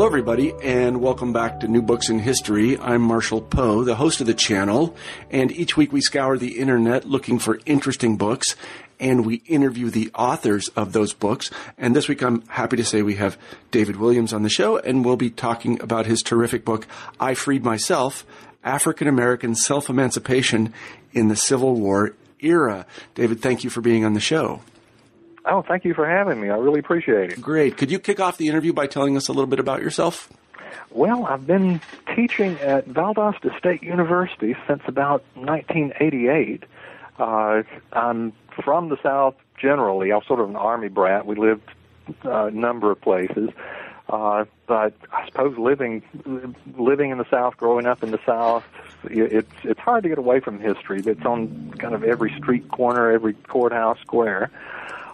Hello, everybody, and welcome back to New Books in History. I'm Marshall Poe, the host of the channel, and each week we scour the internet looking for interesting books, and we interview the authors of those books. And this week I'm happy to say we have David Williams on the show, and we'll be talking about his terrific book, I Freed Myself African American Self Emancipation in the Civil War Era. David, thank you for being on the show. Oh, thank you for having me. I really appreciate it. Great. Could you kick off the interview by telling us a little bit about yourself? Well, I've been teaching at Valdosta State University since about 1988. Uh, I'm from the South generally. I was sort of an Army brat. We lived uh, a number of places. Uh, but I suppose living living in the South, growing up in the South, it's it's hard to get away from history. It's on kind of every street corner, every courthouse square.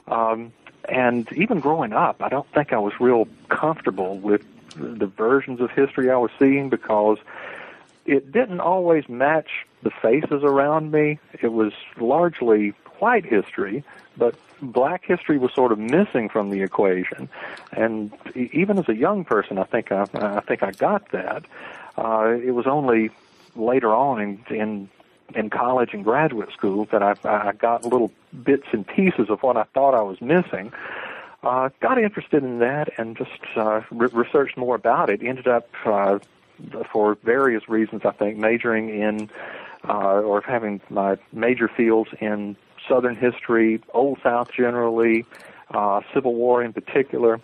Um, and even growing up, I don't think I was real comfortable with the versions of history I was seeing because it didn't always match the faces around me. It was largely white history, but black history was sort of missing from the equation. And even as a young person, I think I, I think I got that. Uh, it was only later on in, in in college and graduate school that I, I got little bits and pieces of what I thought I was missing. Uh, got interested in that and just uh, re- researched more about it. Ended up, uh, for various reasons, I think, majoring in uh, or having my major fields in Southern history, Old South generally, uh, Civil War in particular.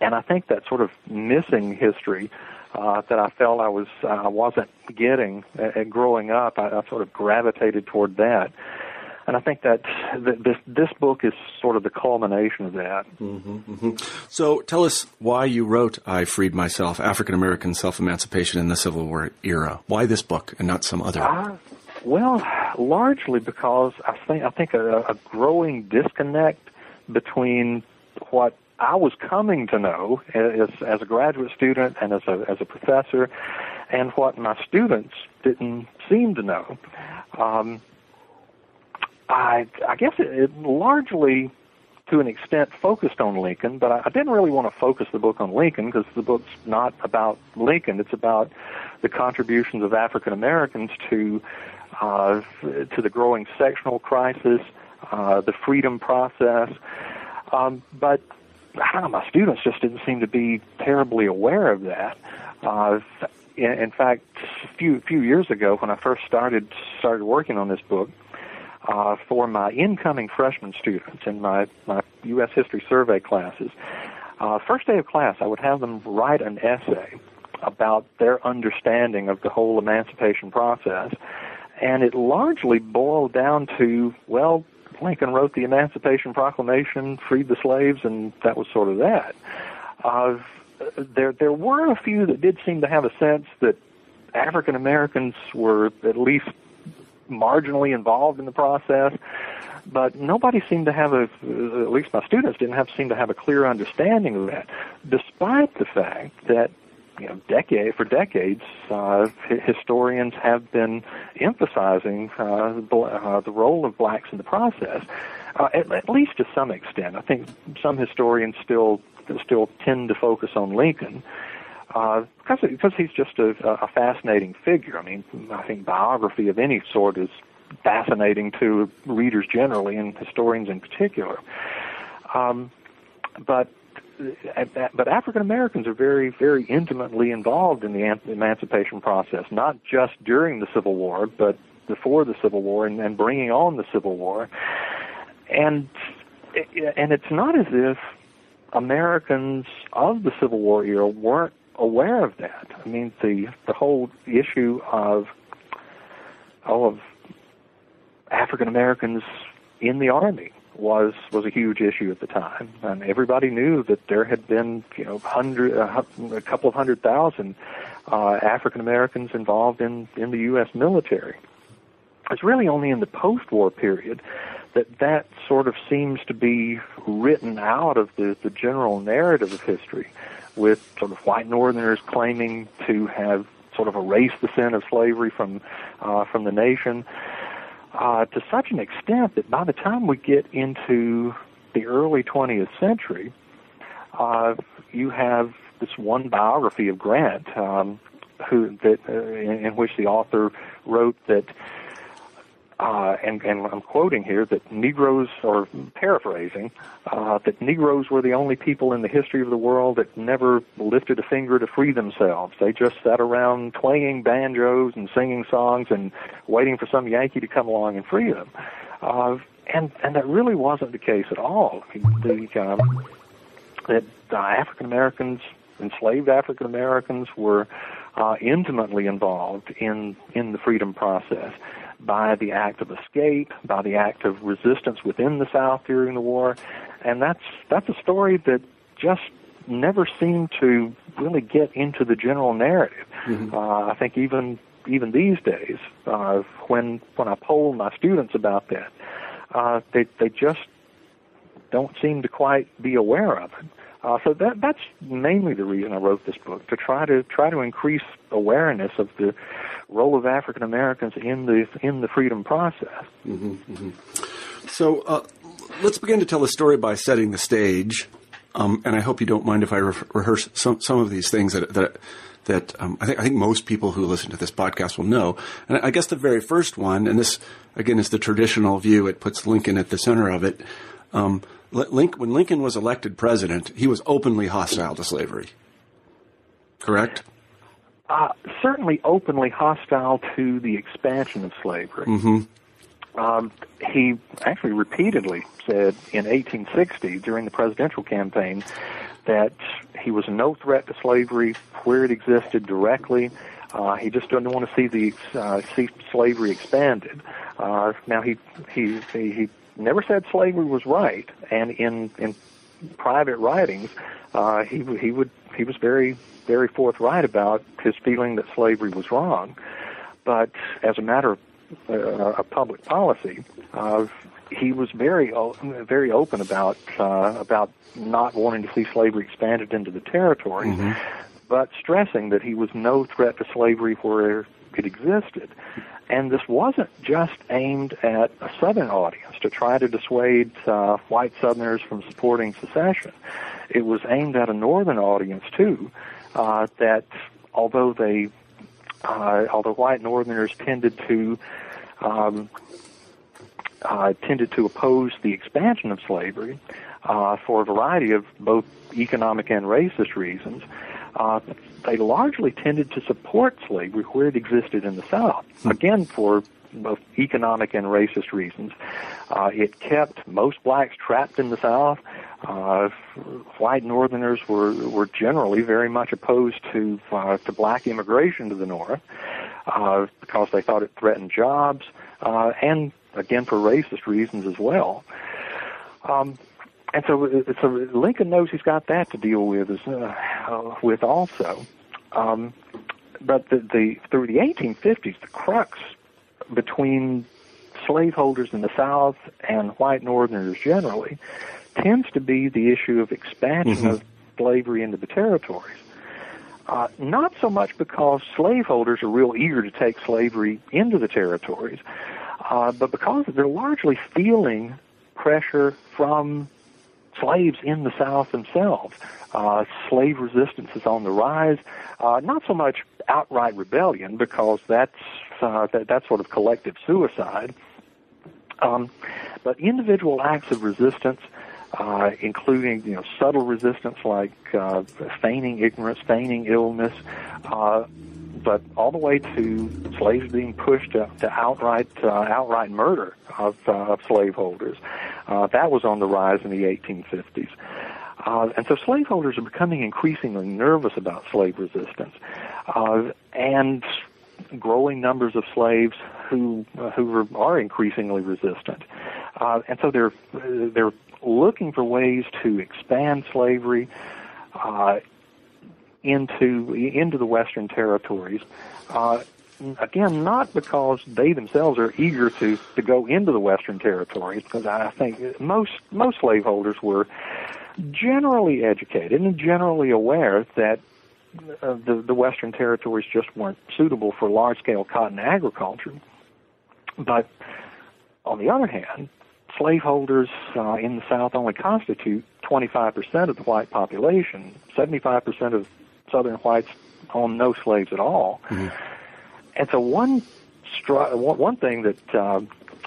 And I think that sort of missing history uh, that I felt I was I wasn't getting uh, growing up, I, I sort of gravitated toward that. And I think that th- this this book is sort of the culmination of that. Mm-hmm, mm-hmm. So, tell us why you wrote "I Freed Myself: African American Self Emancipation in the Civil War Era." Why this book and not some other? Uh, well, largely because I think I think a, a growing disconnect between what I was coming to know as, as a graduate student and as a as a professor, and what my students didn't seem to know. Um, I I guess it, it largely to an extent focused on Lincoln, but I, I didn't really want to focus the book on Lincoln because the book's not about Lincoln. It's about the contributions of African Americans to uh, to the growing sectional crisis, uh, the freedom process. Um, but I don't know, my students just didn't seem to be terribly aware of that. Uh, in, fact, a few few years ago, when I first started started working on this book, uh, for my incoming freshman students in my my U.S. History Survey classes, uh, first day of class, I would have them write an essay about their understanding of the whole emancipation process, and it largely boiled down to well, Lincoln wrote the Emancipation Proclamation, freed the slaves, and that was sort of that. Uh, there, there were a few that did seem to have a sense that African Americans were at least marginally involved in the process, but nobody seemed to have a, at least my students didn't have seem to have a clear understanding of that, despite the fact that you know, decade for decades, uh, historians have been emphasizing uh, the, uh, the role of blacks in the process, uh, at, at least to some extent. I think some historians still still tend to focus on Lincoln uh, because because he's just a, a fascinating figure. I mean, I think biography of any sort is fascinating to readers generally and historians in particular. Um, but Uh, but African Americans are very, very intimately involved in the emancipation process, not just during the Civil War, but before the Civil War and, and bringing on the Civil War. And and it's not as if Americans of the Civil War era weren't aware of that. I mean, the the whole issue of all of African Americans in the army was was a huge issue at the time, and everybody knew that there had been you know hundred uh, a couple of hundred thousand uh, African Americans involved in in the U.S. military. It's really only in the post-war period that that sort of seems to be written out of the the general narrative of history, with sort of white Northerners claiming to have sort of erased the sin of slavery from uh, from the nation uh, to such an extent that by the time we get into the early 20th century, uh, you have this one biography of Grant, um, who that uh, in, in which the author wrote that uh, and, and I'm quoting here that Negroes, or paraphrasing, uh, that Negroes were the only people in the history of the world that never lifted a finger to free themselves. They just sat around twanging banjos and singing songs and waiting for some Yankee to come along and free them. Uh, and and that really wasn't the case at all. The um, that uh, African Americans, enslaved African Americans, were uh, intimately involved in in the freedom process by the act of escape, by the act of resistance within the South during the war, and that's that's a story that just never seemed to really get into the general narrative. Mm-hmm. Uh, I think even even these days, uh, when when I poll my students about that, uh, they they just don't seem to quite be aware of it. Uh, so that that's mainly the reason I wrote this book to try to try to increase awareness of the role of African Americans in the in the freedom process. Mm-hmm, mm-hmm. So uh, let's begin to tell the story by setting the stage. Um, and I hope you don't mind if I re- rehearse some some of these things that that that um, I think I think most people who listen to this podcast will know. And I guess the very first one, and this again is the traditional view. It puts Lincoln at the center of it. Um, Lincoln, when Lincoln was elected president, he was openly hostile to slavery. Correct? Uh, certainly openly hostile to the expansion of slavery. Mm-hmm. Um, he actually repeatedly said in 1860 during the presidential campaign that he was no threat to slavery where it existed directly. Uh, he just didn't want to see the uh, see slavery expanded. Uh, now he he he never said slavery was right, and in in private writings, uh, he he would he was very very forthright about his feeling that slavery was wrong. But as a matter of, uh, of public policy, uh, he was very very open about uh, about not wanting to see slavery expanded into the territories, mm-hmm. but stressing that he was no threat to slavery where it existed. And this wasn't just aimed at a Southern audience to try to dissuade uh, white Southerners from supporting secession. It was aimed at a Northern audience too. Uh, that although they, uh, although white Northerners tended to um, uh, tended to oppose the expansion of slavery uh, for a variety of both economic and racist reasons, uh, they largely tended to support slavery where it existed in the South. Hmm. Again, for both economic and racist reasons. Uh, it kept most blacks trapped in the South. Uh, white Northerners were were generally very much opposed to uh, to black immigration to the North uh, because they thought it threatened jobs uh, and again for racist reasons as well. Um, and so, so Lincoln knows he's got that to deal with as uh, uh, with also. Um, but the, the through the 1850s, the crux between slaveholders in the South and white Northerners generally tends to be the issue of expansion mm-hmm. of slavery into the territories. Uh, not so much because slaveholders are real eager to take slavery into the territories, uh, but because they're largely feeling pressure from slaves in the South themselves. Uh, slave resistance is on the rise. Uh, not so much outright rebellion because that's uh, that, that's sort of collective suicide. Um, but individual acts of resistance, uh, including you know subtle resistance like uh, feigning ignorance, feigning illness, uh, but all the way to slaves being pushed to, to outright uh, outright murder of, uh, of slaveholders. Uh, that was on the rise in the 1850s. Uh, and so slaveholders are becoming increasingly nervous about slave resistance, uh, and growing numbers of slaves who uh, who are, increasingly resistant, uh, and so they're they're looking for ways to expand slavery uh, into into the Western territories. Again, not because they themselves are eager to to go into the Western territories, because I think most most slaveholders were generally educated and generally aware that uh, the the Western territories just weren't suitable for large scale cotton agriculture. But on the other hand, slaveholders uh, in the South only constitute 25% of the white population. 75% of Southern whites own no slaves at all. Mm-hmm. And so one str- one thing that uh,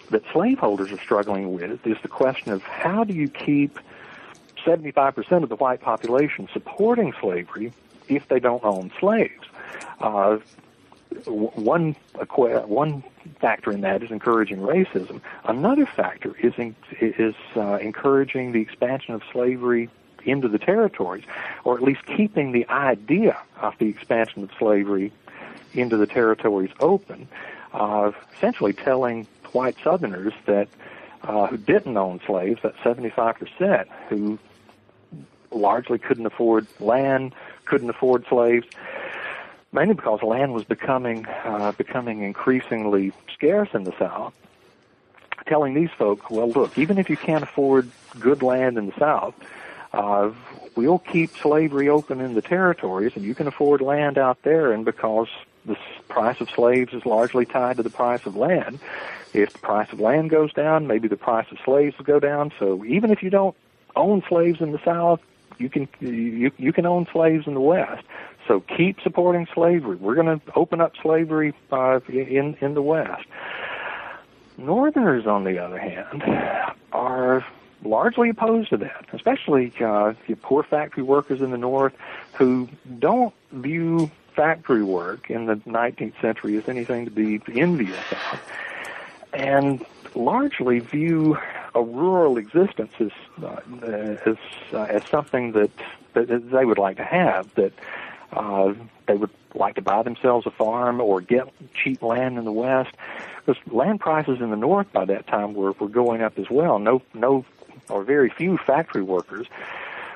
that slaveholders are struggling with is the question of how do you keep 75% of the white population supporting slavery if they don't own slaves. Uh, one one factor in that is encouraging racism. Another factor is in, is uh, encouraging the expansion of slavery into the territories, or at least keeping the idea of the expansion of slavery into the territories open. Uh, essentially, telling white Southerners that uh, who didn't own slaves, that 75% who largely couldn't afford land, couldn't afford slaves, mainly because land was becoming uh, becoming increasingly scarce in the South. Telling these folks, well, look, even if you can't afford good land in the South, uh, we'll keep slavery open in the territories, and you can afford land out there. And because the price of slaves is largely tied to the price of land, if the price of land goes down, maybe the price of slaves will go down. So even if you don't own slaves in the South, you can you you can own slaves in the West. So keep supporting slavery. We're going to open up slavery uh, in in the West. Northerners, on the other hand, are largely opposed to that, especially uh, the poor factory workers in the North who don't view factory work in the 19th century is anything to be envious of, and largely view a rural existence as uh, as uh, as something that that they would like to have that uh, they would like to buy themselves a farm or get cheap land in the west. Because land prices in the north by that time were were going up as well. No no or very few factory workers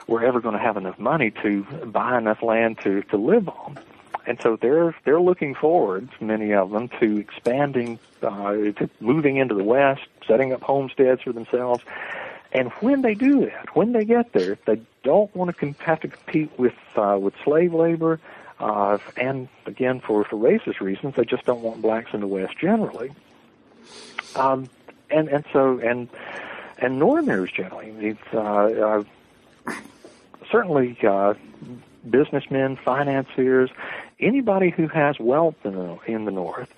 were ever going to have enough money to buy enough land to to live on and so they're they're looking forward, many of them, to expanding, uh, to moving into the West, setting up homesteads for themselves. And when they do that, when they get there, they don't want to have to compete with uh, with slave labor, uh, and again for for racist reasons, they just don't want blacks in the West generally. Um, and and so and and Northerners generally, it's uh, uh, certainly uh, businessmen, financiers, anybody who has wealth in the, in the North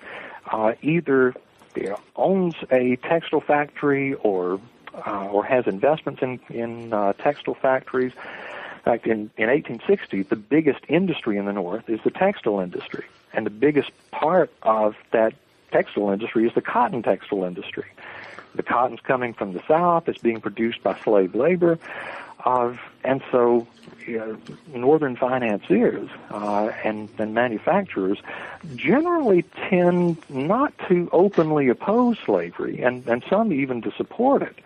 uh, either you know, owns a textile factory or uh, or has investments in in uh, textile factories. In fact, in, in 1860, the biggest industry in the North is the textile industry, and the biggest part of that textile industry is the cotton textile industry. The cotton's coming from the South; it's being produced by slave labor, uh, and so uh, northern financiers uh, and, and manufacturers generally tend not to openly oppose slavery, and, and some even to support it,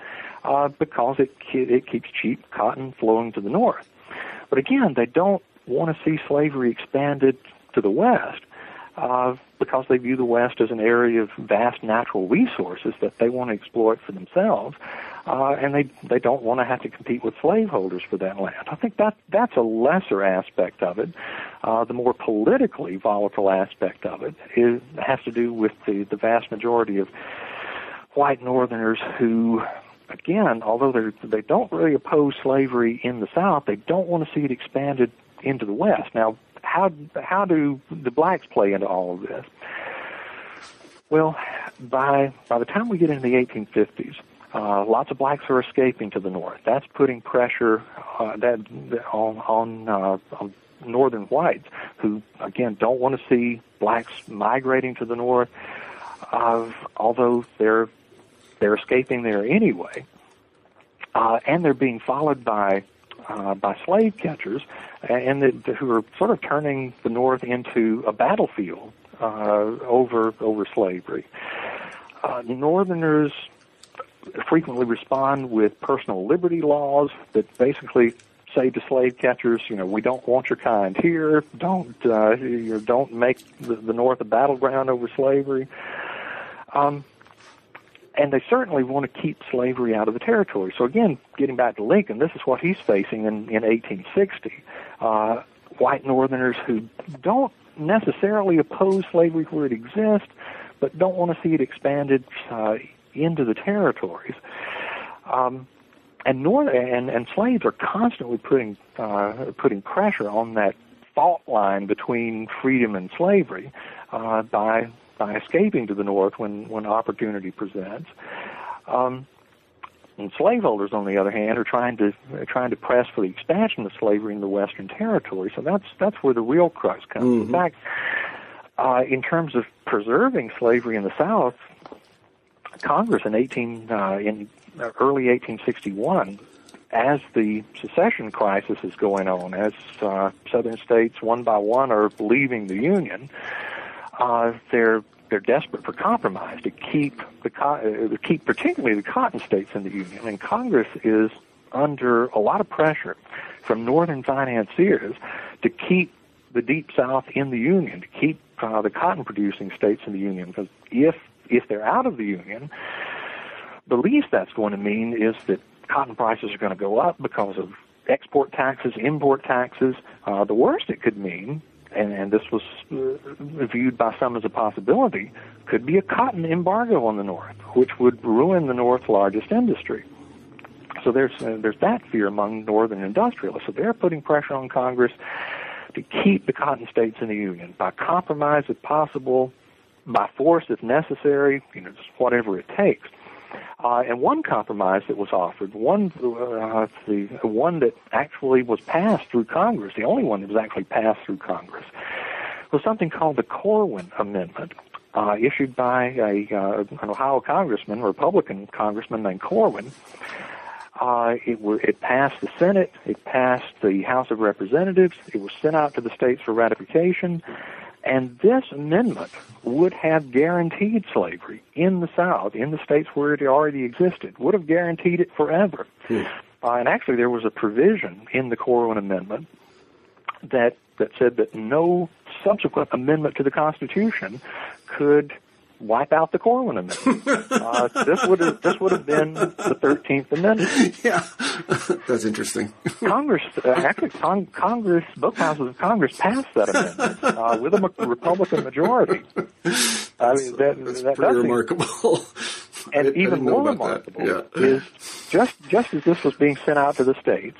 uh, because it it keeps cheap cotton flowing to the north. But again, they don't want to see slavery expanded to the west uh, because they view the West as an area of vast natural resources that they want to exploit for themselves, uh, and they they don't want to have to compete with slaveholders for that land. I think that that's a lesser aspect of it. Uh, the more politically volatile aspect of it is has to do with the the vast majority of white Northerners who again, although they they don't really oppose slavery in the South, they don't want to see it expanded into the West. Now, how how do the blacks play into all of this? Well, by by the time we get into the 1850s, uh, lots of blacks are escaping to the north. That's putting pressure uh, that on on, uh, on northern whites who again don't want to see blacks migrating to the north. Uh, although they're they're escaping there anyway, uh, and they're being followed by uh, by slave catchers, and the, who are sort of turning the North into a battlefield uh, over over slavery. Uh, Northerners frequently respond with personal liberty laws that basically say to slave catchers, you know, we don't want your kind here. Don't uh, you know, don't make the, the North a battleground over slavery. Um, and they certainly want to keep slavery out of the territory. So again, getting back to Lincoln, this is what he's facing in, in 1860. Uh, white Northerners who don't necessarily oppose slavery where it exists, but don't want to see it expanded uh, into the territories. Um, and North and, and slaves are constantly putting uh, putting pressure on that fault line between freedom and slavery uh, by by escaping to the north when when opportunity presents. Um, and slaveholders, on the other hand, are trying to are trying to press for the expansion of slavery in the Western Territory. So that's that's where the real crux comes. Mm-hmm. In fact, uh, in terms of preserving slavery in the South, Congress in 18 uh, in early 1861, as the secession crisis is going on, as uh, Southern states one by one are leaving the Union, uh, they're they're desperate for compromise to keep the uh, to keep particularly the cotton states in the union, and Congress is under a lot of pressure from northern financiers to keep the deep south in the union, to keep uh, the cotton producing states in the union, because if if they're out of the union, the least that's going to mean is that cotton prices are going to go up because of export taxes, import taxes. Uh, the worst it could mean and, and this was uh, viewed by some as a possibility, could be a cotton embargo on the North, which would ruin the North's largest industry. So there's uh, there's that fear among Northern industrialists. So they're putting pressure on Congress to keep the cotton states in the Union by compromise if possible, by force if necessary, you know, just whatever it takes. Uh, and one compromise that was offered, one uh, the one that actually was passed through Congress, the only one that was actually passed through Congress, was something called the Corwin Amendment, uh, issued by a, uh, an Ohio congressman, Republican congressman named Corwin. Uh, it, were, it passed the Senate, it passed the House of Representatives, it was sent out to the states for ratification, and this amendment would have guaranteed slavery in the South, in the states where it already existed, would have guaranteed it forever. Hmm. Uh, and actually, there was a provision in the Corwin Amendment that that said that no subsequent amendment to the Constitution could wipe out the Corwin Amendment. uh, this would have this would have been the Thirteenth Amendment. Yeah, that's interesting. Congress uh, actually con- Congress both houses of Congress passed that amendment uh, with a Republican majority. I mean that, that's that, pretty remarkable. And even more remarkable yeah. is just just as this was being sent out to the states,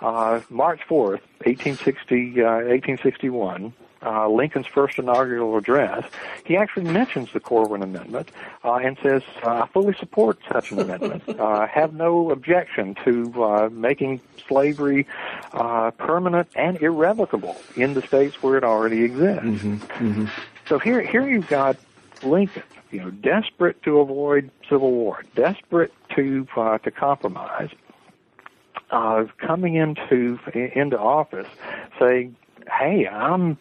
uh, March fourth, 1860, uh, 1861 uh, Lincoln's first inaugural address, he actually mentions the Corwin Amendment uh, and says, uh, "I fully support such an amendment. Uh, have no objection to uh, making slavery uh, permanent and irrevocable in the states where it already exists." Mm-hmm, mm-hmm. So here, here you've got Lincoln, you know, desperate to avoid civil war, desperate to uh, to compromise, uh, coming into into office, saying, "Hey, I'm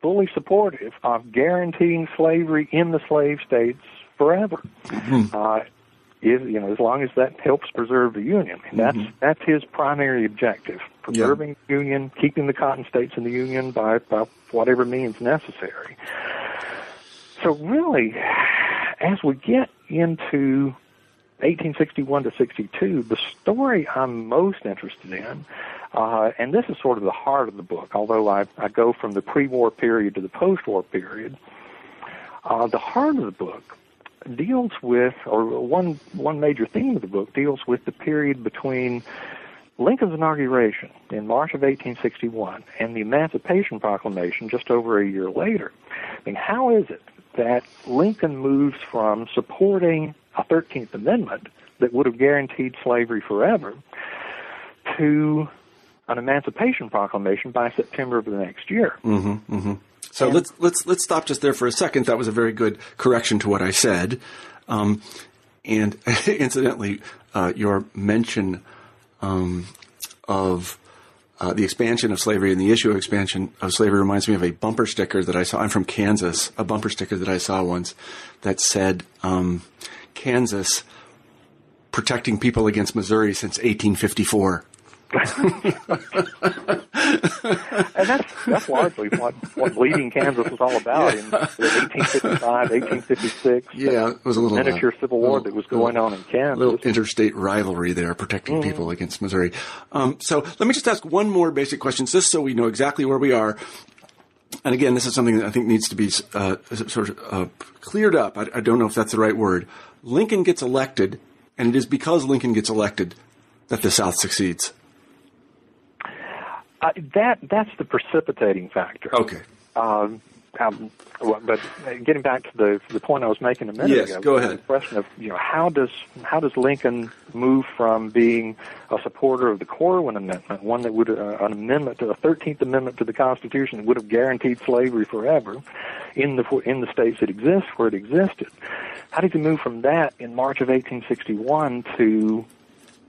fully supportive of guaranteeing slavery in the slave states forever. Mm-hmm. Uh, is you know as long as that helps preserve the union, and that's mm-hmm. that's his primary objective: preserving the union, keeping the cotton states in the union by by whatever means necessary. So really, as we get into 1861 to 62, the story I'm most interested in uh, and this is sort of the heart of the book, although I, I go from the pre-war period to the post-war period. Uh, the heart of the book deals with, or one one major theme of the book deals with the period between Lincoln's inauguration in March of 1861 and the Emancipation Proclamation just over a year later. I mean, how is it that Lincoln moves from supporting a 13th Amendment that would have guaranteed slavery forever to an Emancipation Proclamation by September of the next year. Mm-hmm, mm-hmm. So and, let's let's let's stop just there for a second. That was a very good correction to what I said. Um, and incidentally, uh, your mention um, of uh, the expansion of slavery and the issue of expansion of slavery reminds me of a bumper sticker that I saw. I'm from Kansas. A bumper sticker that I saw once that said, um, "Kansas protecting people against Missouri since 1854." And that's that's largely what what bleeding Kansas was all about yeah. in 1855, 1856. Yeah, it was a little miniature uh, civil war little, that was going on in Kansas. Little interstate rivalry there, protecting mm-hmm. people against Missouri. Um, so let me just ask one more basic question, just so we know exactly where we are. And again, this is something that I think needs to be uh, sort of uh, cleared up. I, I don't know if that's the right word. Lincoln gets elected, and it is because Lincoln gets elected that the South succeeds? Uh, that that's the precipitating factor. Okay. Um, um, but getting back to the the point I was making a minute yes, ago, go ahead. The question of you know how does how does Lincoln move from being a supporter of the Corwin Amendment, one that would uh, an amendment to the Thirteenth Amendment to the Constitution that would have guaranteed slavery forever in the in the states that exist where it existed. How did he move from that in March of 1861 to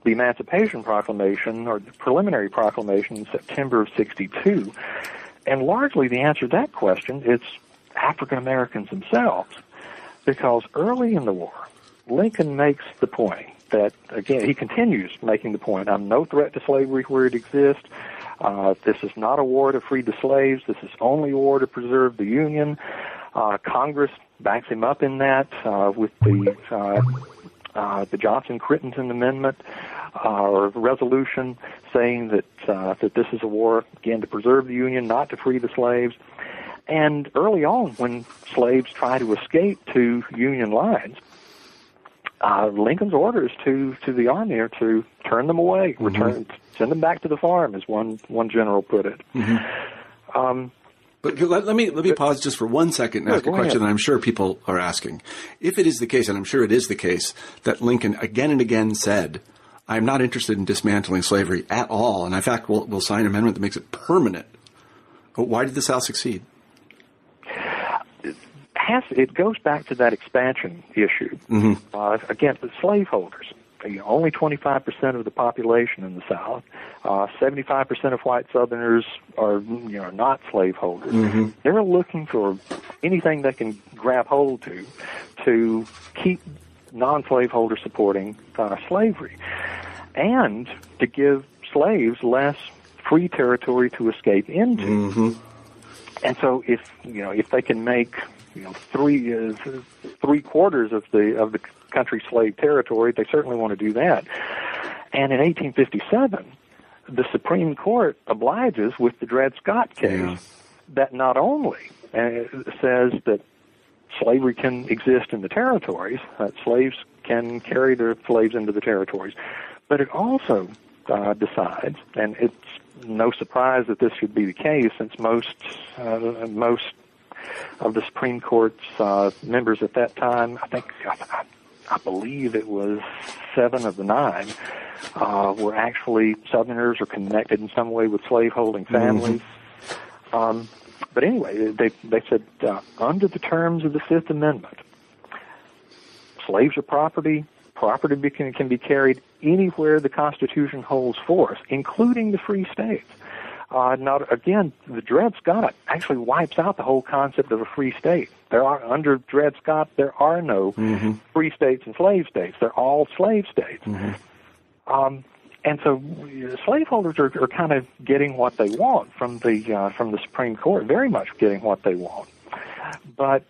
the Emancipation Proclamation or the preliminary proclamation in September of 62? And largely the answer to that question is African Americans themselves. Because early in the war, Lincoln makes the point that, again, he continues making the point I'm no threat to slavery where it exists. Uh, this is not a war to free the slaves. This is only a war to preserve the Union. Uh, Congress backs him up in that uh, with the uh, the Johnson Crittenden Amendment uh, or resolution saying that uh, that this is a war again to preserve the Union, not to free the slaves. And early on, when slaves try to escape to Union lines, uh, Lincoln's orders to to the army are to turn them away, mm-hmm. return, send them back to the farm, as one one general put it. Mm-hmm. Um, but let, let, me let me pause just for one second and ask a question that I'm sure people are asking. If it is the case, and I'm sure it is the case, that Lincoln again and again said, "I'm not interested in dismantling slavery at all," and in fact, we'll, we'll sign an amendment that makes it permanent. But why did the South succeed? It, has, it goes back to that expansion issue. Mm-hmm. Uh, again, the slaveholders only 25% of the population in the South. Uh, 75% of white Southerners are, you know, not slaveholders. Mm-hmm. They're looking for anything they can grab hold to to keep non-slaveholder supporting uh, slavery and to give slaves less free territory to escape into. Mm-hmm. And so, if you know, if they can make you know three uh, three quarters of the of the country slave territory. They certainly want to do that. And in 1857, the Supreme Court obliges with the Dred Scott case yeah. that not only uh, says that slavery can exist in the territories, that slaves can carry their slaves into the territories, but it also uh, decides, and it's no surprise that this should be the case since most uh, most of the Supreme Court's uh, members at that time, I think I believe it was seven of the nine, uh, were actually Southerners or connected in some way with slaveholding mm-hmm. families. Mm-hmm. Um, but anyway, they they said uh, under the terms of the Fifth Amendment, slaves are property. Property can, can be carried anywhere the Constitution holds force, including the free states. Uh, now, again, the Dred Scott actually wipes out the whole concept of a free state. There are under Dred Scott, there are no mm-hmm. free states and slave states. They're all slave states. Mm-hmm. Um, and so, slaveholders are, are kind of getting what they want from the uh, from the Supreme Court. Very much getting what they want. But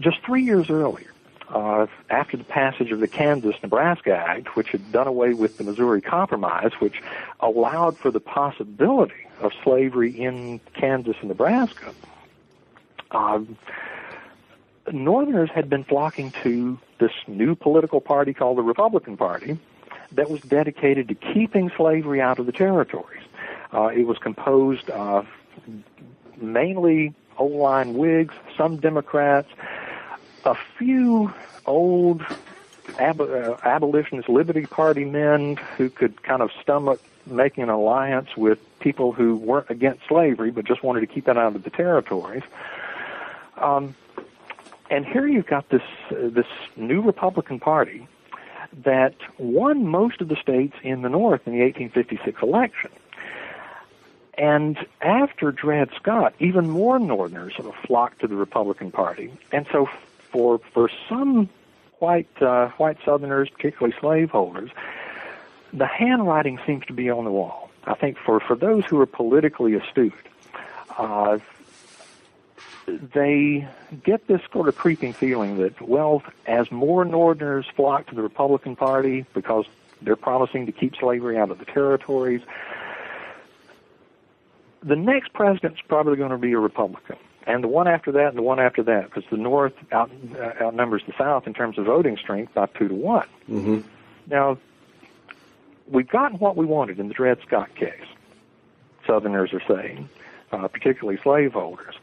just three years earlier, uh, after the passage of the Kansas-Nebraska Act, which had done away with the Missouri Compromise, which allowed for the possibility of slavery in Kansas and Nebraska, uh, Northerners had been flocking to this new political party called the Republican Party that was dedicated to keeping slavery out of the territories. Uh, it was composed of mainly old line Whigs, some Democrats, a few old ab- uh, abolitionist Liberty Party men who could kind of stomach making an alliance with people who weren't against slavery but just wanted to keep it out of the territories. Um, and here you've got this uh, this new Republican Party that won most of the states in the North in the 1856 election. And after Dred Scott, even more Northerners sort of flocked to the Republican Party. And so for for some white uh, white Southerners, particularly slaveholders, the handwriting seems to be on the wall. I think for for those who are politically astute, uh, they get this sort of creeping feeling that well, as more Northerners flock to the Republican Party because they're promising to keep slavery out of the territories, the next president's probably going to be a Republican and the one after that and the one after that, because the North out, uh, outnumbers the South in terms of voting strength by two to one. Mm-hmm. Now, we've gotten what we wanted in the Dred Scott case. Southerners are saying, uh, particularly slaveholders.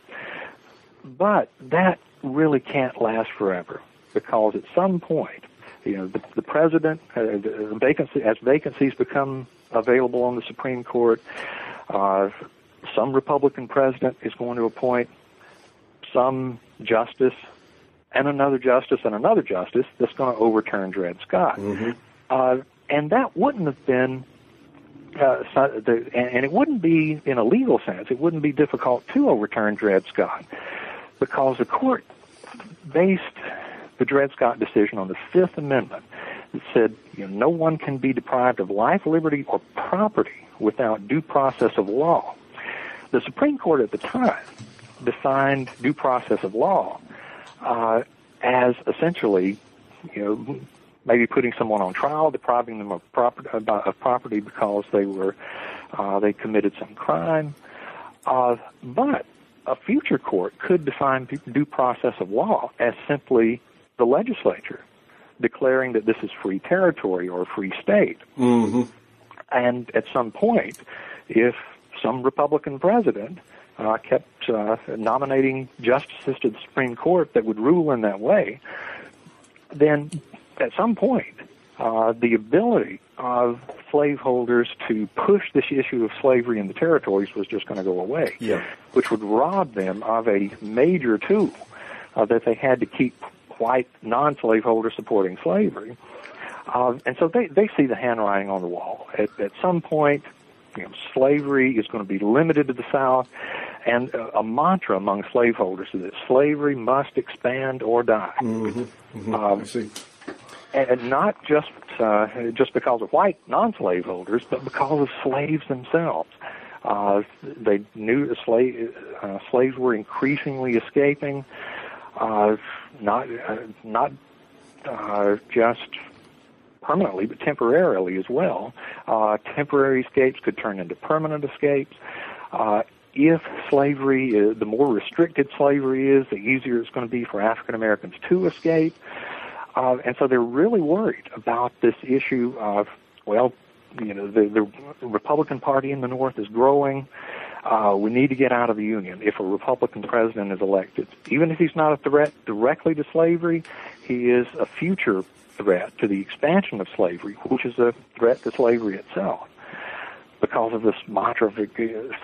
But that really can't last forever because at some point, you know, the, the president, uh, the vacancy, as vacancies become available on the Supreme Court, uh, some Republican president is going to appoint some justice and another justice and another justice that's going to overturn Dred Scott. Mm-hmm. Uh, and that wouldn't have been, uh, so the, and, and it wouldn't be, in a legal sense, it wouldn't be difficult to overturn Dred Scott because the court based the Dred Scott decision on the Fifth Amendment that said, you know, no one can be deprived of life, liberty, or property without due process of law. The Supreme Court at the time defined due process of law uh, as essentially, you know, maybe putting someone on trial, depriving them of property, of property because they were uh, they committed some crime. Uh, but a future court could define due process of law as simply the legislature declaring that this is free territory or a free state. Mm-hmm. And at some point, if some Republican president uh, kept uh, nominating justices to the Supreme Court that would rule in that way, then at some point, uh, the ability of slaveholders to push this issue of slavery in the territories was just going to go away, Yeah. which would rob them of a major tool uh, that they had to keep white non-slaveholders supporting slavery. Uh, and so they, they see the handwriting on the wall. At, at some point, you know, slavery is going to be limited to the South, and a, a mantra among slaveholders is that slavery must expand or die. Mm-hmm. Mm-hmm. Um, I see. And not just uh, just because of white non-slaveholders, but because of slaves themselves. Uh, they knew slave, uh, slaves were increasingly escaping, uh, not uh, not uh, just permanently, but temporarily as well. Uh, temporary escapes could turn into permanent escapes. Uh, if slavery, is, the more restricted slavery is, the easier it's going to be for African Americans to escape. Uh, and so they're really worried about this issue of, well, you know, the, the Republican Party in the North is growing. Uh, we need to get out of the Union if a Republican president is elected. Even if he's not a threat directly to slavery, he is a future threat to the expansion of slavery, which is a threat to slavery itself. Because of this mantra of uh,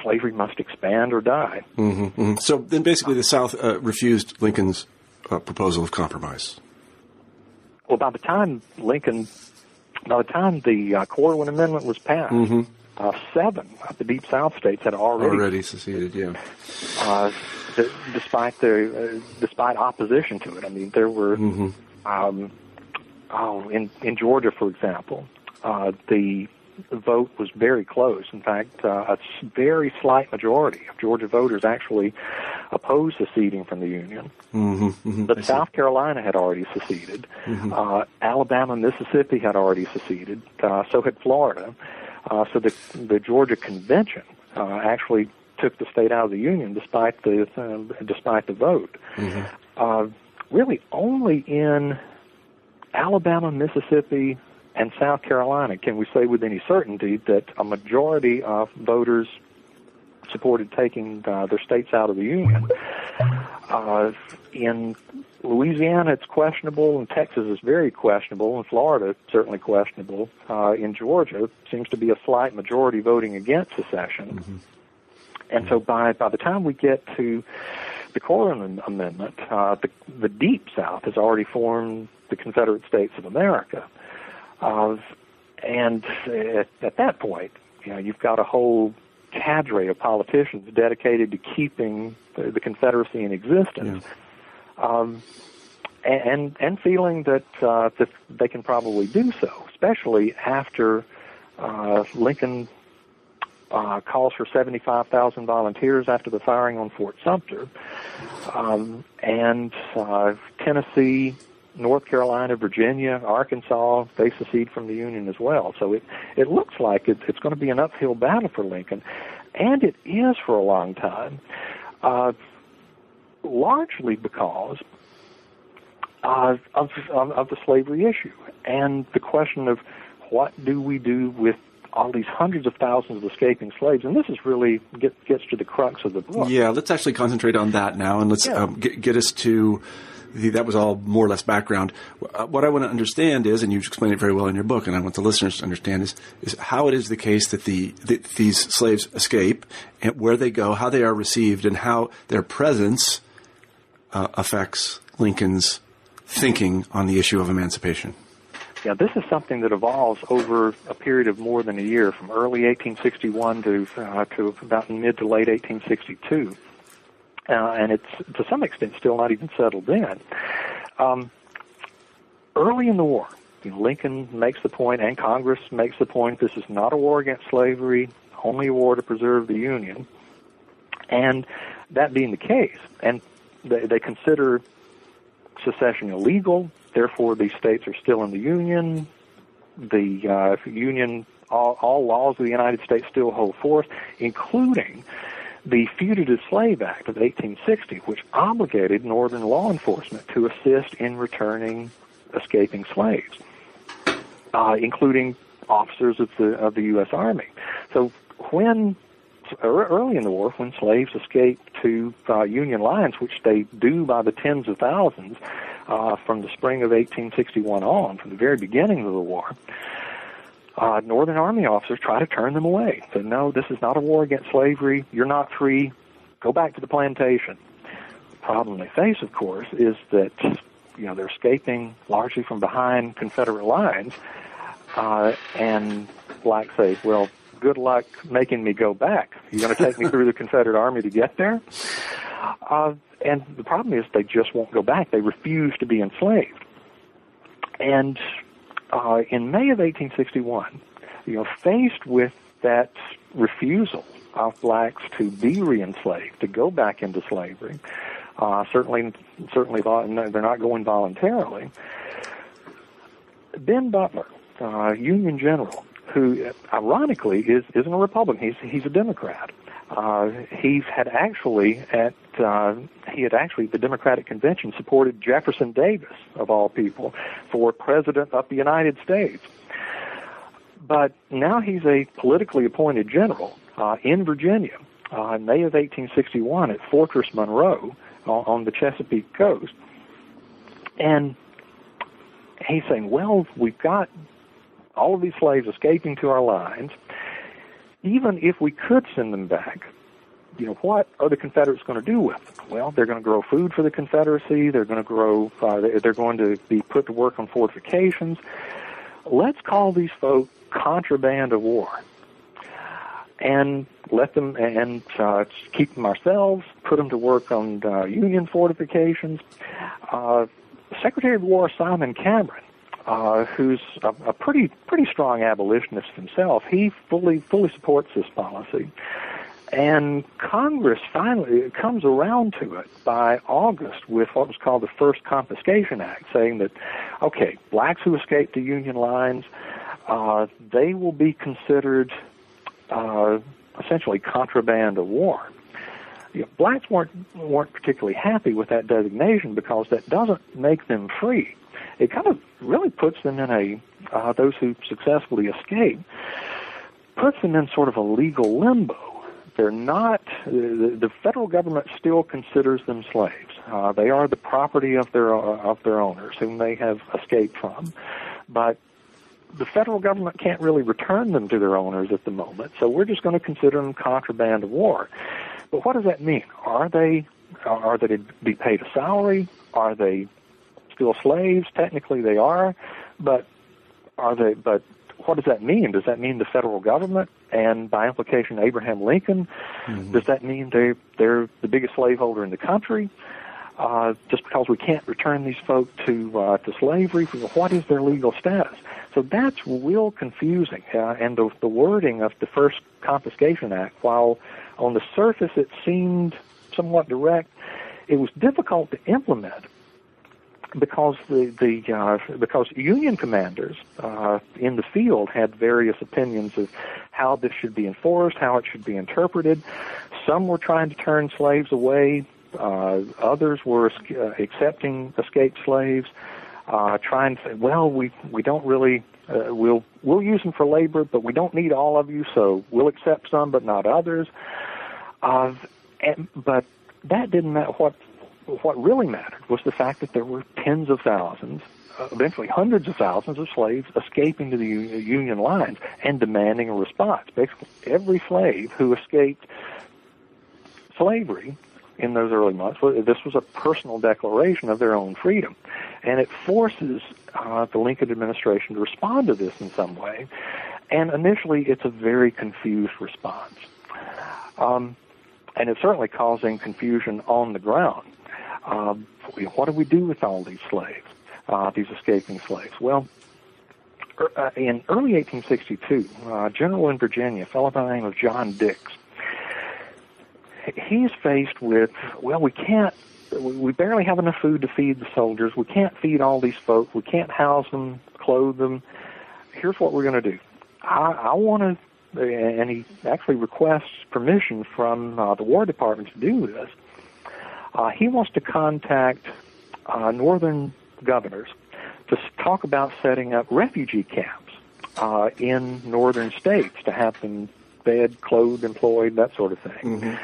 slavery must expand or die. Mm-hmm. Mm-hmm. So then basically the South uh, refused Lincoln's uh, proposal of compromise. Well, by the time Lincoln, by the time the uh, Corwin Amendment was passed, Mm-hmm. uh, seven of the Deep South states had already, Already seceded, yeah. uh, d- despite the, uh, despite opposition to it. I mean, there were, Mm-hmm. um, oh, in in Georgia, for example, uh, the vote was very close. In fact, uh, a very slight majority of Georgia voters actually opposed seceding from the Union. Mm-hmm. Mm-hmm. But South Carolina had already seceded. Uh, Alabama, Mississippi had already seceded. Uh, so had Florida. Uh, so the the Georgia Convention uh, actually took the state out of the Union despite the uh, despite the vote. Uh, really, only in Alabama, Mississippi, and South Carolina can we say with any certainty that a majority of voters supported taking uh, their states out of the Union. Uh, in Louisiana, it's questionable, and Texas is very questionable, and Florida certainly questionable. Uh, in Georgia, seems to be a slight majority voting against secession. And so by by the time we get to the Corwin Amendment, uh, the the Deep South has already formed the Confederate States of America. Uh, and at, at that point, you know, you've got a whole cadre of politicians dedicated to keeping the, the Confederacy in existence, um, and and feeling that uh, that they can probably do so, especially after uh, Lincoln uh, calls for 75,000 volunteers after the firing on Fort Sumter, um, and uh, Tennessee North Carolina, Virginia, Arkansas, they secede from the Union as well. So it, it looks like it, it's going to be an uphill battle for Lincoln, and it is for a long time, uh, largely because uh, of, of, of the slavery issue and the question of what do we do with all these hundreds of thousands of escaping slaves? And this is really get, gets to the crux of the book. Yeah, let's actually concentrate on that now, and let's Yeah. um, get, get us to. That was all more or less background. Uh, What I want to understand is, and you explain it very well in your book, and I want the listeners to understand is, is how it is the case that the that these slaves escape, and where they go, how they are received, and how their presence uh, affects Lincoln's thinking on the issue of emancipation. Yeah, this is something that evolves over a period of more than a year, from early 1861 to uh, to about mid to late 1862, uh, and it's to some extent still not even settled in. Um, early in the war, you know, Lincoln makes the point, and Congress makes the point: this is not a war against slavery, only a war to preserve the Union. And that being the case, and they, they consider secession illegal. Therefore, these states are still in the Union. The uh, Union, all, all laws of the United States still hold force, including the Fugitive Slave Act of 1860, which obligated Northern law enforcement to assist in returning escaping slaves, uh, including officers of the of the U.S. Army. So when early in the war, when slaves escaped to uh, Union lines, which they do by the tens of thousands uh, from the spring of 1861 on, from the very beginning of the war, uh, Northern Army officers try to turn them away. Say, no, this is not a war against slavery. You're not free. Go back to the plantation. The problem they face, of course, is that you know they're escaping largely from behind Confederate lines, uh, and blacks say, "Well, good luck making me go back. You're going to take me through the Confederate Army to get there." Uh, and the problem is they just won't go back. They refuse to be enslaved. And uh, in May of 1861, you know, faced with that refusal of blacks to be re-enslaved, to go back into slavery, uh, certainly, certainly, they're not going voluntarily. Ben Butler, uh, Union general, who ironically is isn't a Republican. He's he's a Democrat. Uh, he had actually at uh, he had actually the Democratic convention supported Jefferson Davis of all people for president of the United States. But now he's a politically appointed general uh, in Virginia uh, in May of 1861 at Fortress Monroe on, on the Chesapeake coast, and he's saying, "Well, we've got all of these slaves escaping to our lines. Even if we could send them back, you know, what are the Confederates going to do with them? Well, they're going to grow food for the Confederacy. They're going to grow. Uh, they- they're going to be put to work on fortifications. Let's call these folk contraband of war, and let them and uh, keep them ourselves. Put them to work on uh, Union fortifications. Uh, Secretary of War Simon Cameron uh, who's a, a pretty pretty strong abolitionist himself, he fully fully supports this policy. And Congress finally comes around to it by August with what was called the First Confiscation Act, saying that, okay, blacks who escape the Union lines, uh, they will be considered uh, essentially contraband of war. You know, blacks weren't weren't particularly happy with that designation because that doesn't make them free it kind of really puts them in a uh, those who successfully escape puts them in sort of a legal limbo. They're not the, the federal government still considers them slaves. Uh, they are the property of their uh, of their owners, whom they have escaped from, but the federal government can't really return them to their owners at the moment. So we're just going to consider them contraband of war. But what does that mean? Are they are they to be paid a salary? Are they still slaves? Technically, they are, but are they? But what does that mean? Does that mean the federal government, and by implication, Abraham Lincoln? Does that mean they they're the biggest slaveholder in the country? Uh, just because we can't return these folk to uh, to slavery, what is their legal status? So that's real confusing, uh, and the, the wording of the first Confiscation Act, while on the surface it seemed somewhat direct, it was difficult to implement because the the uh, because Union commanders uh, in the field had various opinions of how this should be enforced, how it should be interpreted. Some were trying to turn slaves away. Uh, others were uh, accepting escaped slaves, uh, trying to say, well, we we don't really Uh, we'll we'll use them for labor, but we don't need all of you, so we'll accept some, but not others. Uh, and, but that didn't matter. What what really mattered was the fact that there were tens of thousands, uh, eventually hundreds of thousands of slaves escaping to the Union lines and demanding a response. Basically, every slave who escaped slavery in those early months, this was a personal declaration of their own freedom. And it forces uh, the Lincoln administration to respond to this in some way. And initially, it's a very confused response. Um, and it's certainly causing confusion on the ground. Um, what do we do with all these slaves, uh, these escaping slaves? Well, er, uh, in early 1862, uh, general in Virginia, a fellow by the name of John Dix, he's faced with, well, we can't, we barely have enough food to feed the soldiers. We can't feed all these folks. We can't house them, clothe them. Here's what we're going to do. I, I want to, and he actually requests permission from uh, the War Department to do this. Uh, he wants to contact uh, northern governors to talk about setting up refugee camps uh, in northern states to have them fed, clothed, employed, that sort of thing. Mm-hmm.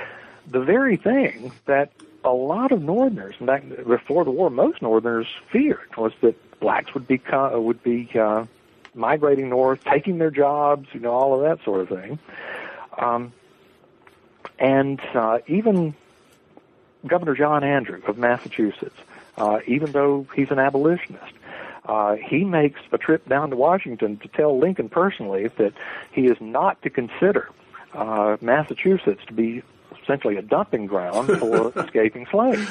The very thing that a lot of Northerners, in fact, before the war, most Northerners feared was that blacks would be would be uh, migrating north, taking their jobs, you know, all of that sort of thing. Um, and uh, even Governor John Andrew of Massachusetts, uh, even though he's an abolitionist, uh, he makes a trip down to Washington to tell Lincoln personally that he is not to consider uh, Massachusetts to be essentially a dumping ground for escaping slaves.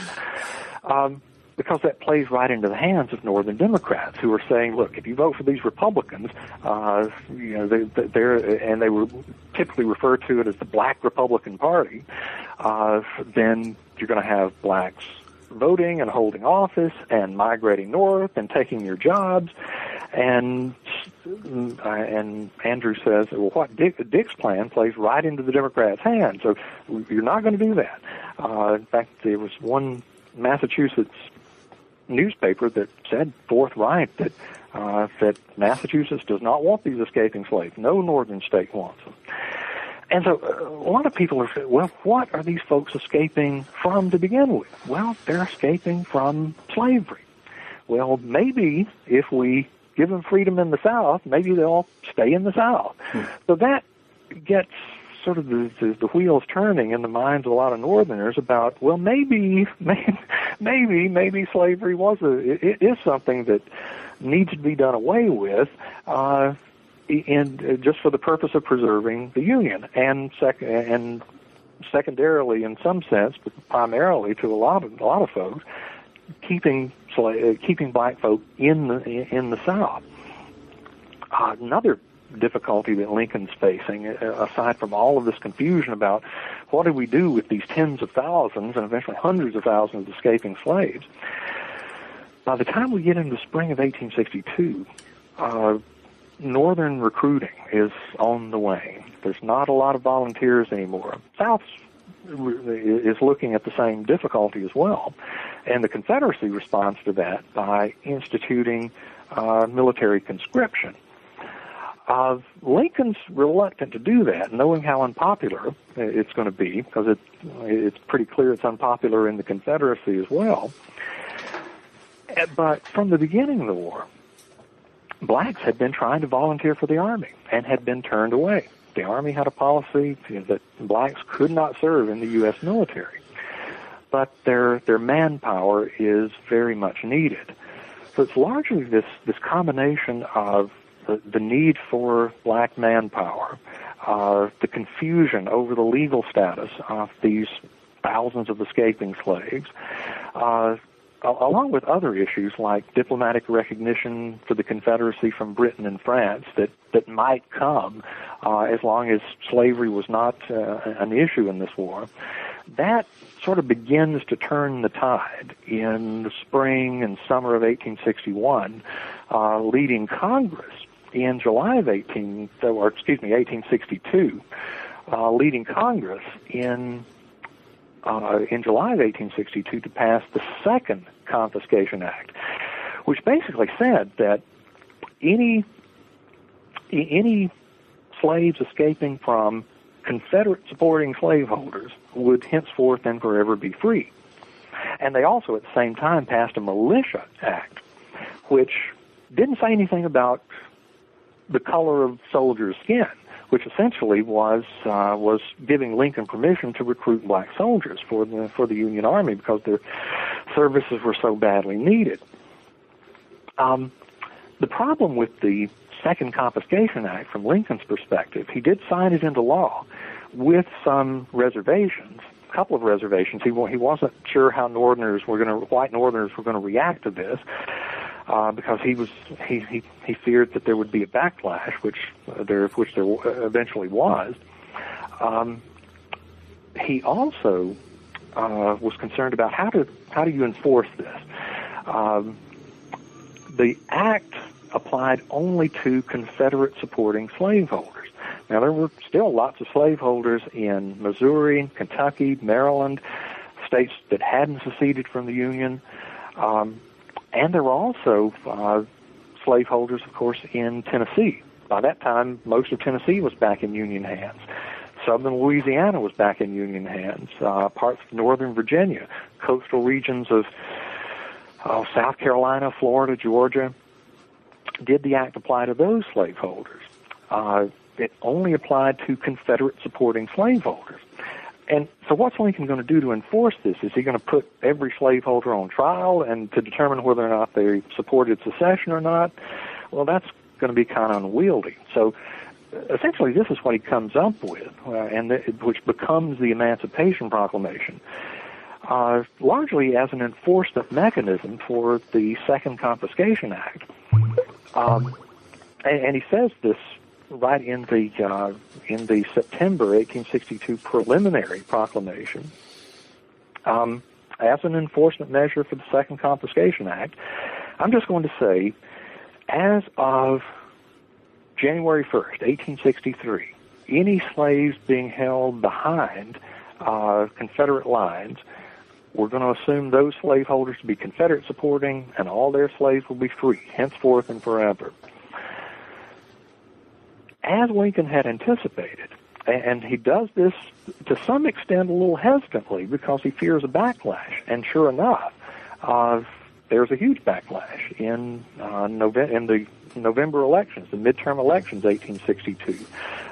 Um, because that plays right into the hands of Northern Democrats who are saying, "Look, if you vote for these Republicans, uh, you know they, they're and they were typically refer to it as the Black Republican Party, uh, then you're going to have blacks voting and holding office and migrating north and taking your jobs, and uh, and Andrew says, well, what Dix, Dix's plan plays right into the Democrats' hands. So you're not going to do that. Uh, in fact, there was one Massachusetts newspaper that said forthright that uh, that Massachusetts does not want these escaping slaves. No northern state wants them. And so uh, a lot of people are saying, well, what are these folks escaping from to begin with? Well, they're escaping from slavery. Well, maybe if we give them freedom in the South, maybe they'll stay in the South. Hmm. So that gets sort of the, the, the wheels turning in the minds of a lot of Northerners about, well, maybe, maybe, maybe maybe slavery was a, it, it is something that needs to be done away with, uh, in uh, just for the purpose of preserving the Union, and sec- and secondarily, in some sense, but primarily to a lot of a lot of folks, keeping uh, keeping black folk in the in the South. Uh, another difficulty that Lincoln's facing, uh, aside from all of this confusion about what do we do with these tens of thousands and eventually hundreds of thousands of escaping slaves, by the time we get into the spring of 1862, uh, northern recruiting is on the way. There's not a lot of volunteers anymore. South is looking at the same difficulty as well. And the Confederacy responds to that by instituting uh, military conscription. Uh, Lincoln's reluctant to do that, knowing how unpopular it's going to be, because it, it's pretty clear it's unpopular in the Confederacy as well. But from the beginning of the war, blacks had been trying to volunteer for the Army and had been turned away. The Army had a policy that blacks could not serve in the U.S. military, but their their manpower is very much needed. So it's largely this this combination of the, the need for black manpower, uh, the confusion over the legal status of these thousands of escaping slaves, uh, along with other issues like diplomatic recognition for the Confederacy from Britain and France that, that might come uh, as long as slavery was not uh, an issue in this war, that sort of begins to turn the tide in the spring and summer of 1861, uh, leading Congress in July of 18, or excuse me, 1862, uh, leading Congress in uh, in July of 1862 to pass the Second Confiscation Act, which basically said that any any slaves escaping from Confederate supporting slaveholders would henceforth and forever be free. And they also, at the same time, passed a Militia Act, which didn't say anything about the color of soldiers' skin, which essentially was uh, was giving Lincoln permission to recruit black soldiers for the for the Union Army because their services were so badly needed. Um, the problem with the Second Confiscation Act, from Lincoln's perspective, he did sign it into law with some reservations, a couple of reservations. He he wasn't sure how Northerners were going to, white Northerners were going to react to this. Uh, because he was he, he he feared that there would be a backlash, which uh, there which there eventually was. Um, he also uh, was concerned about how to how do you enforce this. Um, the act applied only to Confederate supporting slaveholders. Now there were still lots of slaveholders in Missouri, Kentucky, Maryland, states that hadn't seceded from the Union. Um, and there were also uh, slaveholders, of course, in Tennessee. By that time, most of Tennessee was back in Union hands. Southern Louisiana was back in Union hands. Uh, parts of northern Virginia, coastal regions of uh, South Carolina, Florida, Georgia. Did the act apply to those slaveholders? Uh, it only applied to Confederate supporting slaveholders. And so, what's Lincoln going to do to enforce this? Is he going to put every slaveholder on trial and to determine whether or not they supported secession or not? Well, that's going to be kind of unwieldy. So, essentially, this is what he comes up with, uh, and which becomes the Emancipation Proclamation, uh, largely as an enforcement mechanism for the Second Confiscation Act. Um, and, and he says this right in the uh, in the September 1862 preliminary proclamation um, as an enforcement measure for the Second Confiscation Act. I'm just going to say, as of January 1st, 1863, any slaves being held behind uh, Confederate lines, we're going to assume those slaveholders to be Confederate supporting, and all their slaves will be free henceforth and forever as Lincoln had anticipated. And he does this to some extent a little hesitantly because he fears a backlash. And sure enough, uh, there's a huge backlash in uh, November in the November elections, the midterm elections, 1862.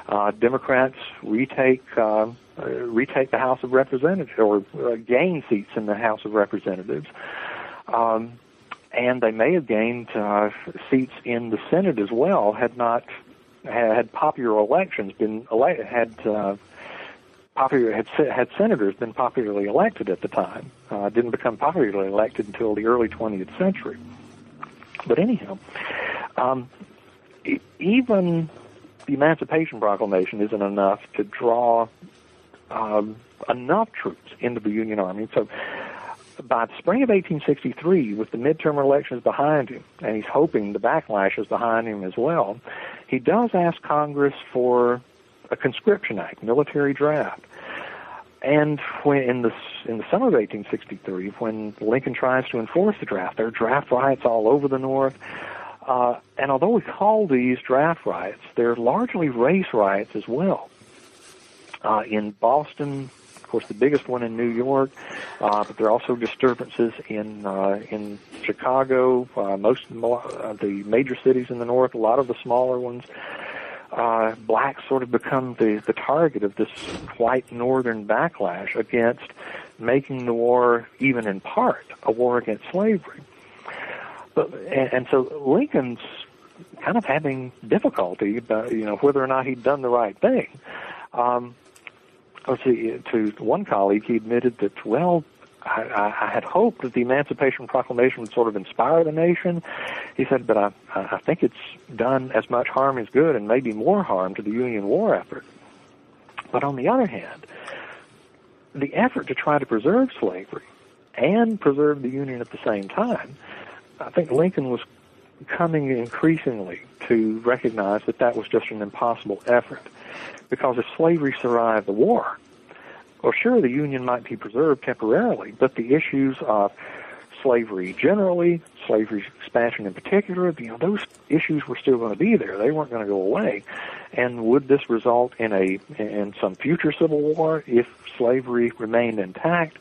Uh, Democrats retake uh, uh, retake the House of Representatives or uh, gain seats in the House of Representatives. Um, and they may have gained uh, seats in the Senate as well had not had popular elections been had uh, popular had had senators been popularly elected at the time. Uh, didn't become popularly elected until the early 20th century. But anyhow, um, even the Emancipation Proclamation isn't enough to draw um, enough troops into the Union Army. So by the spring of 1863, with the midterm elections behind him, and he's hoping the backlash is behind him as well, he does ask Congress for a conscription act, military draft. And when in the in the summer of 1863, when Lincoln tries to enforce the draft, there are draft riots all over the North. Uh, and although we call these draft riots, they're largely race riots as well. Uh, in Boston, of course, the biggest one in New York, uh, but there are also disturbances in uh, in Chicago, uh, most of the, uh, major cities in the north, a lot of the smaller ones. Uh, blacks sort of become the the target of this white northern backlash against making the war, even in part, a war against slavery. But and, and so Lincoln's kind of having difficulty about you know whether or not he'd done the right thing. Um, see, to one colleague, he admitted that, well, I, I had hoped that the Emancipation Proclamation would sort of inspire the nation. He said, but I, I think it's done as much harm as good and maybe more harm to the Union war effort. But on the other hand, the effort to try to preserve slavery and preserve the Union at the same time, I think Lincoln was coming increasingly to recognize that that was just an impossible effort. Because if slavery survived the war, well, sure, the Union might be preserved temporarily, but the issues of slavery generally, slavery expansion in particular, you know, those issues were still going to be there. They weren't going to go away. And would this result in a in some future civil war if slavery remained intact?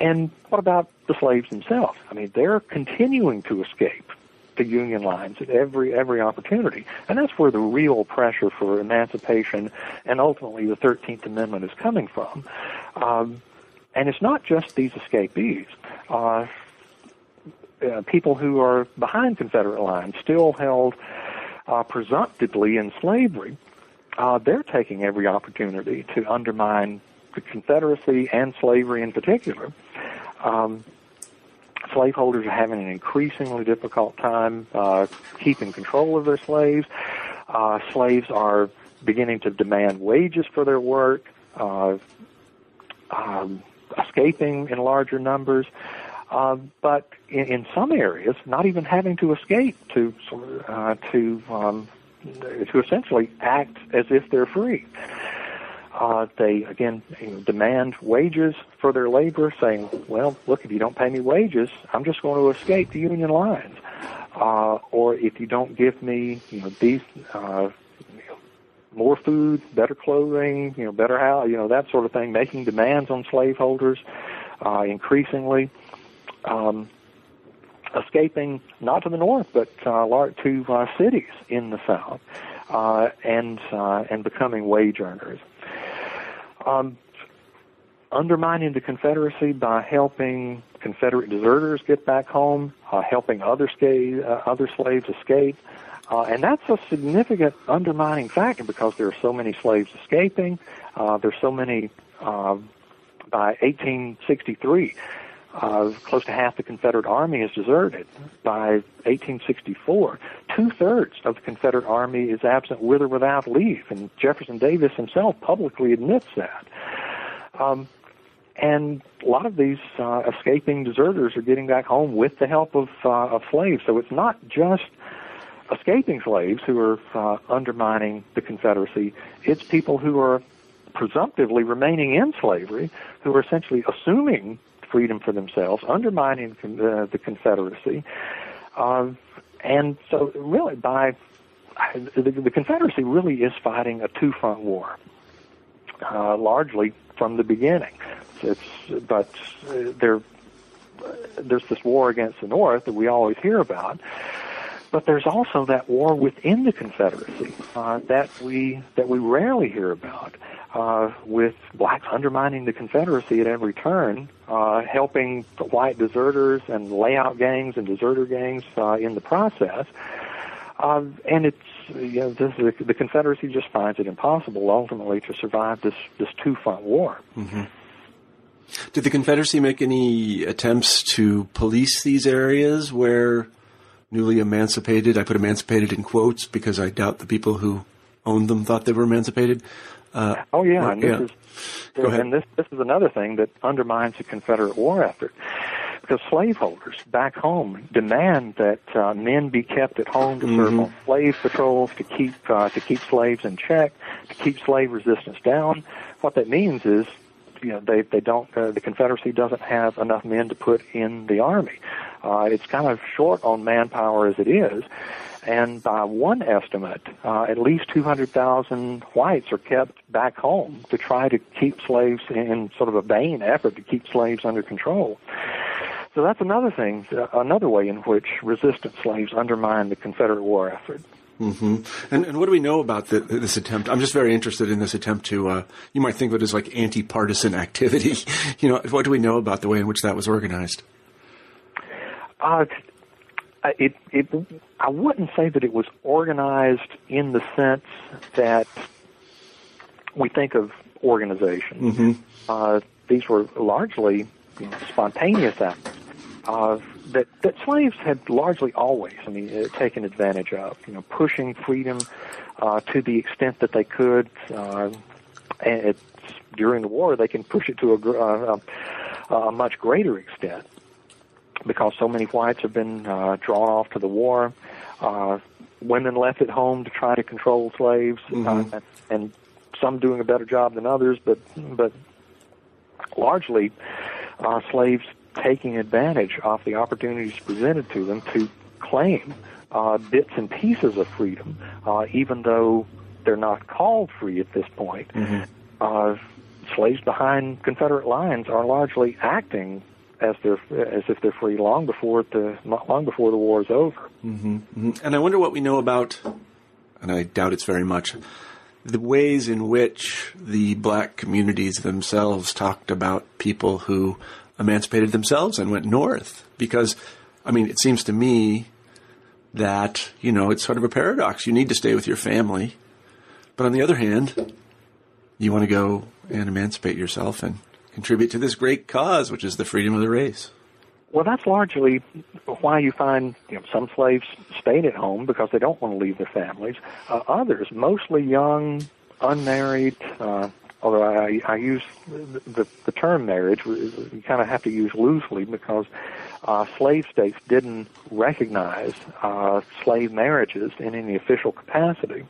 And what about the slaves themselves? I mean, they're continuing to escape the Union lines at every every opportunity, and that's where the real pressure for emancipation and ultimately the Thirteenth Amendment is coming from. Um, and it's not just these escapees. Uh, uh, people who are behind Confederate lines, still held uh, presumptively in slavery, uh, they're taking every opportunity to undermine the Confederacy and slavery in particular. Um, slaveholders are having an increasingly difficult time uh, keeping control of their slaves. Uh, slaves are beginning to demand wages for their work, uh, um, escaping in larger numbers. Uh, but in, in some areas, not even having to escape to uh, to um, to essentially act as if they're free. Uh, they again demand wages for their labor, saying, "Well, look, if you don't pay me wages, I'm just going to escape the union lines." Uh, or if you don't give me, you know, these uh, more food, better clothing, you know, better house, you know, that sort of thing, making demands on slaveholders uh, increasingly um, escaping not to the north but uh, to uh, cities in the south uh, and uh, and becoming wage earners. Um, undermining the Confederacy by helping Confederate deserters get back home, uh, helping other, sca- uh, other slaves escape. Uh, and that's a significant undermining factor because there are so many slaves escaping. Uh, there's so many, uh, by 1863, uh, close to half the Confederate Army is deserted. By 1864, two thirds of the Confederate Army is absent with or without leave, and Jefferson Davis himself publicly admits that. Um, and a lot of these uh, escaping deserters are getting back home with the help of, uh, of slaves. So it's not just escaping slaves who are uh, undermining the Confederacy. It's people who are presumptively remaining in slavery, who are essentially assuming freedom for themselves, undermining uh, the Confederacy. Uh, and so, really, by the, the Confederacy really is fighting a two-front war, uh, largely from the beginning. It's but uh, there there's this war against the North that we always hear about, but there's also that war within the Confederacy uh, that we that we rarely hear about uh, with blacks undermining the Confederacy at every turn, uh, helping white deserters and layout gangs and deserter gangs uh, in the process. Uh, and it's you know this, the, the Confederacy just finds it impossible ultimately to survive this this two front war. Mm-hmm. Did the Confederacy make any attempts to police these areas where newly emancipated, I put emancipated in quotes because I doubt the people who owned them thought they were emancipated, uh, oh yeah, and this is and this this is another thing that undermines the Confederate war effort. Because slaveholders back home demand that uh, men be kept at home to mm-hmm. serve on slave patrols, to keep uh, to keep slaves in check, to keep slave resistance down. What that means is, you know, they they don't uh, the Confederacy doesn't have enough men to put in the army. Uh, it's kind of short on manpower as it is, and by one estimate, uh, at least 200,000 whites are kept back home to try to keep slaves in sort of a vain effort to keep slaves under control. So that's another thing, uh, another way in which resistant slaves undermine the Confederate war effort. Mm-hmm. And, and what do we know about the, this attempt? I'm just very interested in this attempt to. Uh, you might think of it as like anti-partisan activity. you know, what do we know about the way in which that was organized? Uh, it, it, I wouldn't say that it was organized in the sense that we think of organization. Mm-hmm. Uh, these were largely you know, spontaneous acts uh, that that slaves had largely always, I mean, uh, taken advantage of. You know, pushing freedom uh, to the extent that they could. Uh, and it's, during the war, they can push it to a, uh, a, a much greater extent because so many whites have been uh, drawn off to the war. Uh, women left at home to try to control slaves, mm-hmm. uh, and some doing a better job than others, but but largely uh, slaves taking advantage of the opportunities presented to them to claim uh, bits and pieces of freedom, uh, even though they're not called free at this point. Mm-hmm. Uh, slaves behind Confederate lines are largely acting as they're as if they're free long before the long before the war is over. Mm-hmm. Mm-hmm. And I wonder what we know about, and I doubt it's very much, the ways in which the black communities themselves talked about people who emancipated themselves and went north. Because, I mean, it seems to me that, you know, it's sort of a paradox. You need to stay with your family. But on the other hand, you want to go and emancipate yourself and contribute to this great cause, which is the freedom of the race. Well, that's largely why you find you know, some slaves stayed at home because they don't want to leave their families. Uh, others, mostly young, unmarried, uh, although I, I use the, the, the term marriage, you kind of have to use loosely because uh, slave states didn't recognize uh, slave marriages in any official capacity.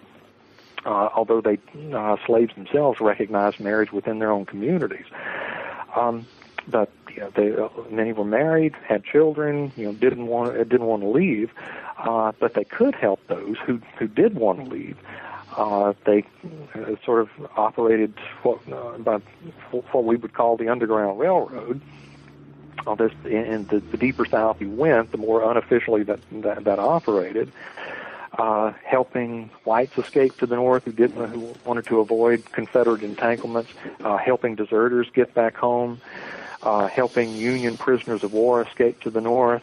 Uh, although they uh, slaves themselves recognized marriage within their own communities. Um, but you know, they, uh, many were married, had children, you know, didn't want didn't want to leave, uh, but they could help those who who did want to leave. Uh, they uh, sort of operated what uh, by what we would call the Underground Railroad. Uh, this in the, the deeper south you went, the more unofficially that that, that operated. Uh, helping whites escape to the north who didn't who wanted to avoid Confederate entanglements, uh, helping deserters get back home, uh, helping Union prisoners of war escape to the north.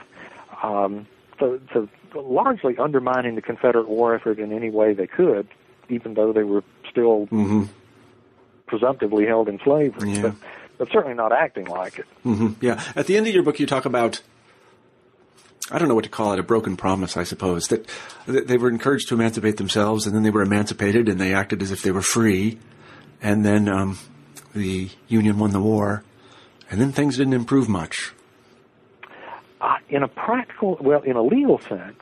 Um, so, so largely undermining the Confederate war effort in any way they could, even though they were still mm-hmm. presumptively held in slavery. Yeah. But, but certainly not acting like it. Mm-hmm. Yeah. At the end of your book, you talk about I don't know what to call it, a broken promise, I suppose, that, they were encouraged to emancipate themselves and then they were emancipated and they acted as if they were free. And then um, the Union won the war and then things didn't improve much. Uh, in a practical, well, in a legal sense,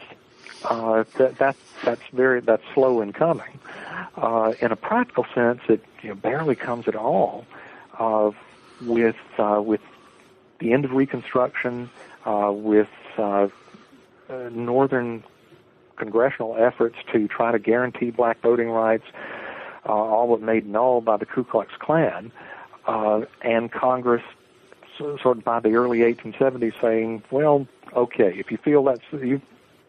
uh, that, that that's very that's slow in coming. Uh, in a practical sense, it you know, barely comes at all. Uh, with uh, with the end of Reconstruction, uh, with uh, northern congressional efforts to try to guarantee black voting rights, uh, all but made null by the Ku Klux Klan, uh, and Congress sort of by the early 1870s saying, well, okay, if you feel that's you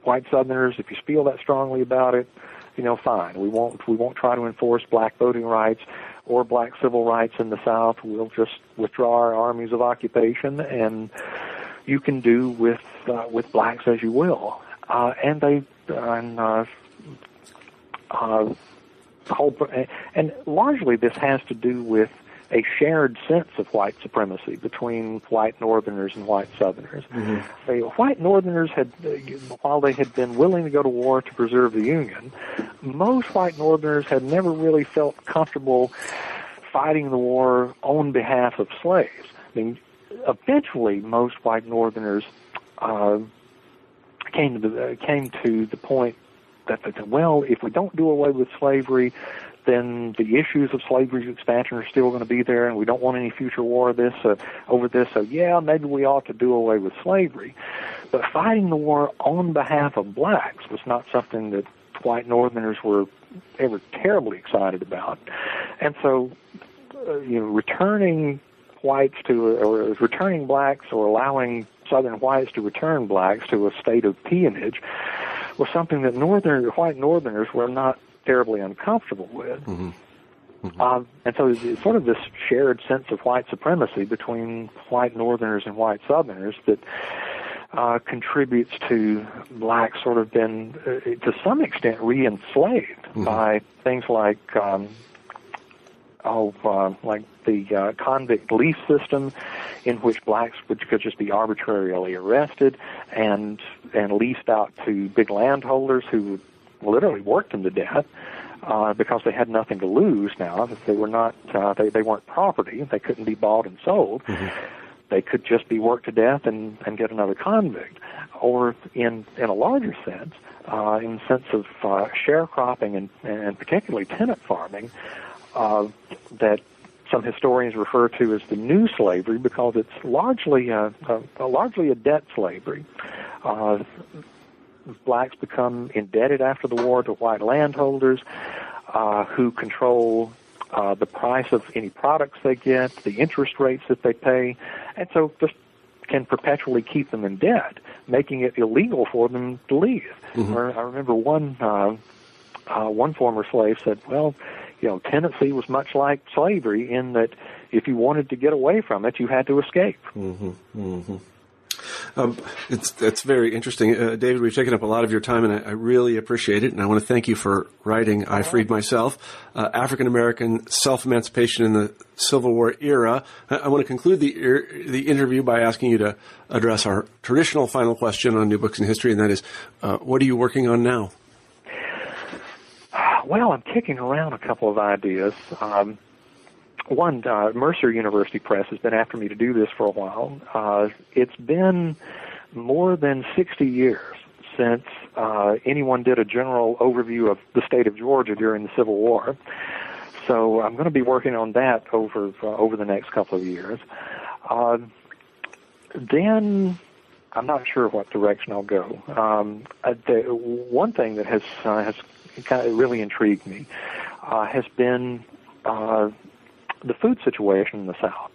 white Southerners, if you feel that strongly about it, you know, fine. We won't we won't try to enforce black voting rights or black civil rights in the South. We'll just withdraw our armies of occupation, and you can do with uh, with blacks as you will. Uh, and they and uh, uh, whole, and largely this has to do with a shared sense of white supremacy between white Northerners and white Southerners. Mm-hmm. The white Northerners had, while they had been willing to go to war to preserve the Union, most white Northerners had never really felt comfortable fighting the war on behalf of slaves. I mean, eventually, most white Northerners uh, came to the, came to the point that they said, well, if we don't do away with slavery, then the issues of slavery's expansion are still going to be there, and we don't want any future war this uh, over this. So yeah, maybe we ought to do away with slavery. But fighting the war on behalf of blacks was not something that white Northerners were ever terribly excited about, and so uh, you know, returning whites to or returning blacks or allowing Southern whites to return blacks to a state of peonage was something that Northern white Northerners were not terribly uncomfortable with. Mm-hmm. Mm-hmm. Um, and so it's sort of this shared sense of white supremacy between white Northerners and white Southerners that uh, contributes to blacks sort of been, uh, to some extent, re-enslaved mm-hmm. by things like, um, oh, uh, like the uh, convict lease system, in which blacks would, could just be arbitrarily arrested and and leased out to big landholders who literally worked them to death uh, because they had nothing to lose now. They were not, uh, they, they weren't property. They couldn't be bought and sold. Mm-hmm. They could just be worked to death and, and get another convict. Or in, in a larger sense, uh, in the sense of uh, sharecropping and, and particularly tenant farming, uh, that some historians refer to as the new slavery because it's largely a, a, a largely a debt slavery. Uh, blacks become indebted after the war to white landholders uh, who control uh, the price of any products they get, the interest rates that they pay, and so just can perpetually keep them in debt, making it illegal for them to leave. Mm-hmm. I remember one uh, uh, one former slave said, "Well, you know, tenancy was much like slavery in that if you wanted to get away from it, you had to escape." Mm-hmm. Mm-hmm. Um, it's that's very interesting, uh, David. We've taken up a lot of your time, and I, I, really appreciate it. And I want to thank you for writing "I Freed Myself: uh, African American Self Emancipation in the Civil War Era." I, I, want to conclude the the interview by asking you to address our traditional final question on New Books in History, and that is, uh, what are you working on now? Well, I'm kicking around a couple of ideas. Um, one, uh, Mercer University Press has been after me to do this for a while. Uh, it's been more than 60 years since uh, anyone did a general overview of the state of Georgia during the Civil War. So I'm going to be working on that over uh, over the next couple of years. Uh, then I'm not sure what direction I'll go. Um, uh, the, one thing that has uh, has kind of really intrigued me uh, has been uh, the food situation in the South.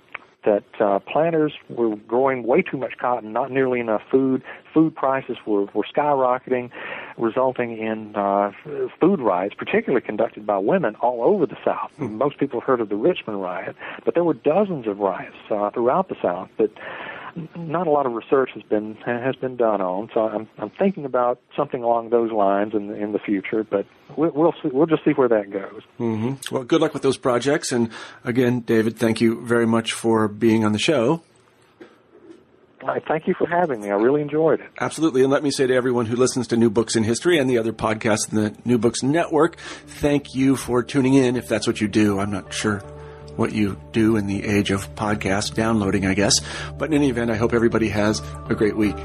That uh, planters were growing way too much cotton, not nearly enough food. Food prices were, were skyrocketing, resulting in uh, food riots, particularly conducted by women all over the South. Mm-hmm. Most people have heard of the Richmond riot, but there were dozens of riots uh, throughout the South that not a lot of research has been has been done on. So I'm I'm thinking about something along those lines in the, in the future, but we'll we'll, see, we'll just see where that goes. Mm-hmm. Well, good luck with those projects, and again, David, thank you very much for being on the show. I thank you for having me. I really enjoyed it. Absolutely. And let me say to everyone who listens to New Books in History and the other podcasts in the New Books Network, thank you for tuning in if that's what you do. I'm not sure what you do in the age of podcast downloading, I guess. But in any event, I hope everybody has a great week.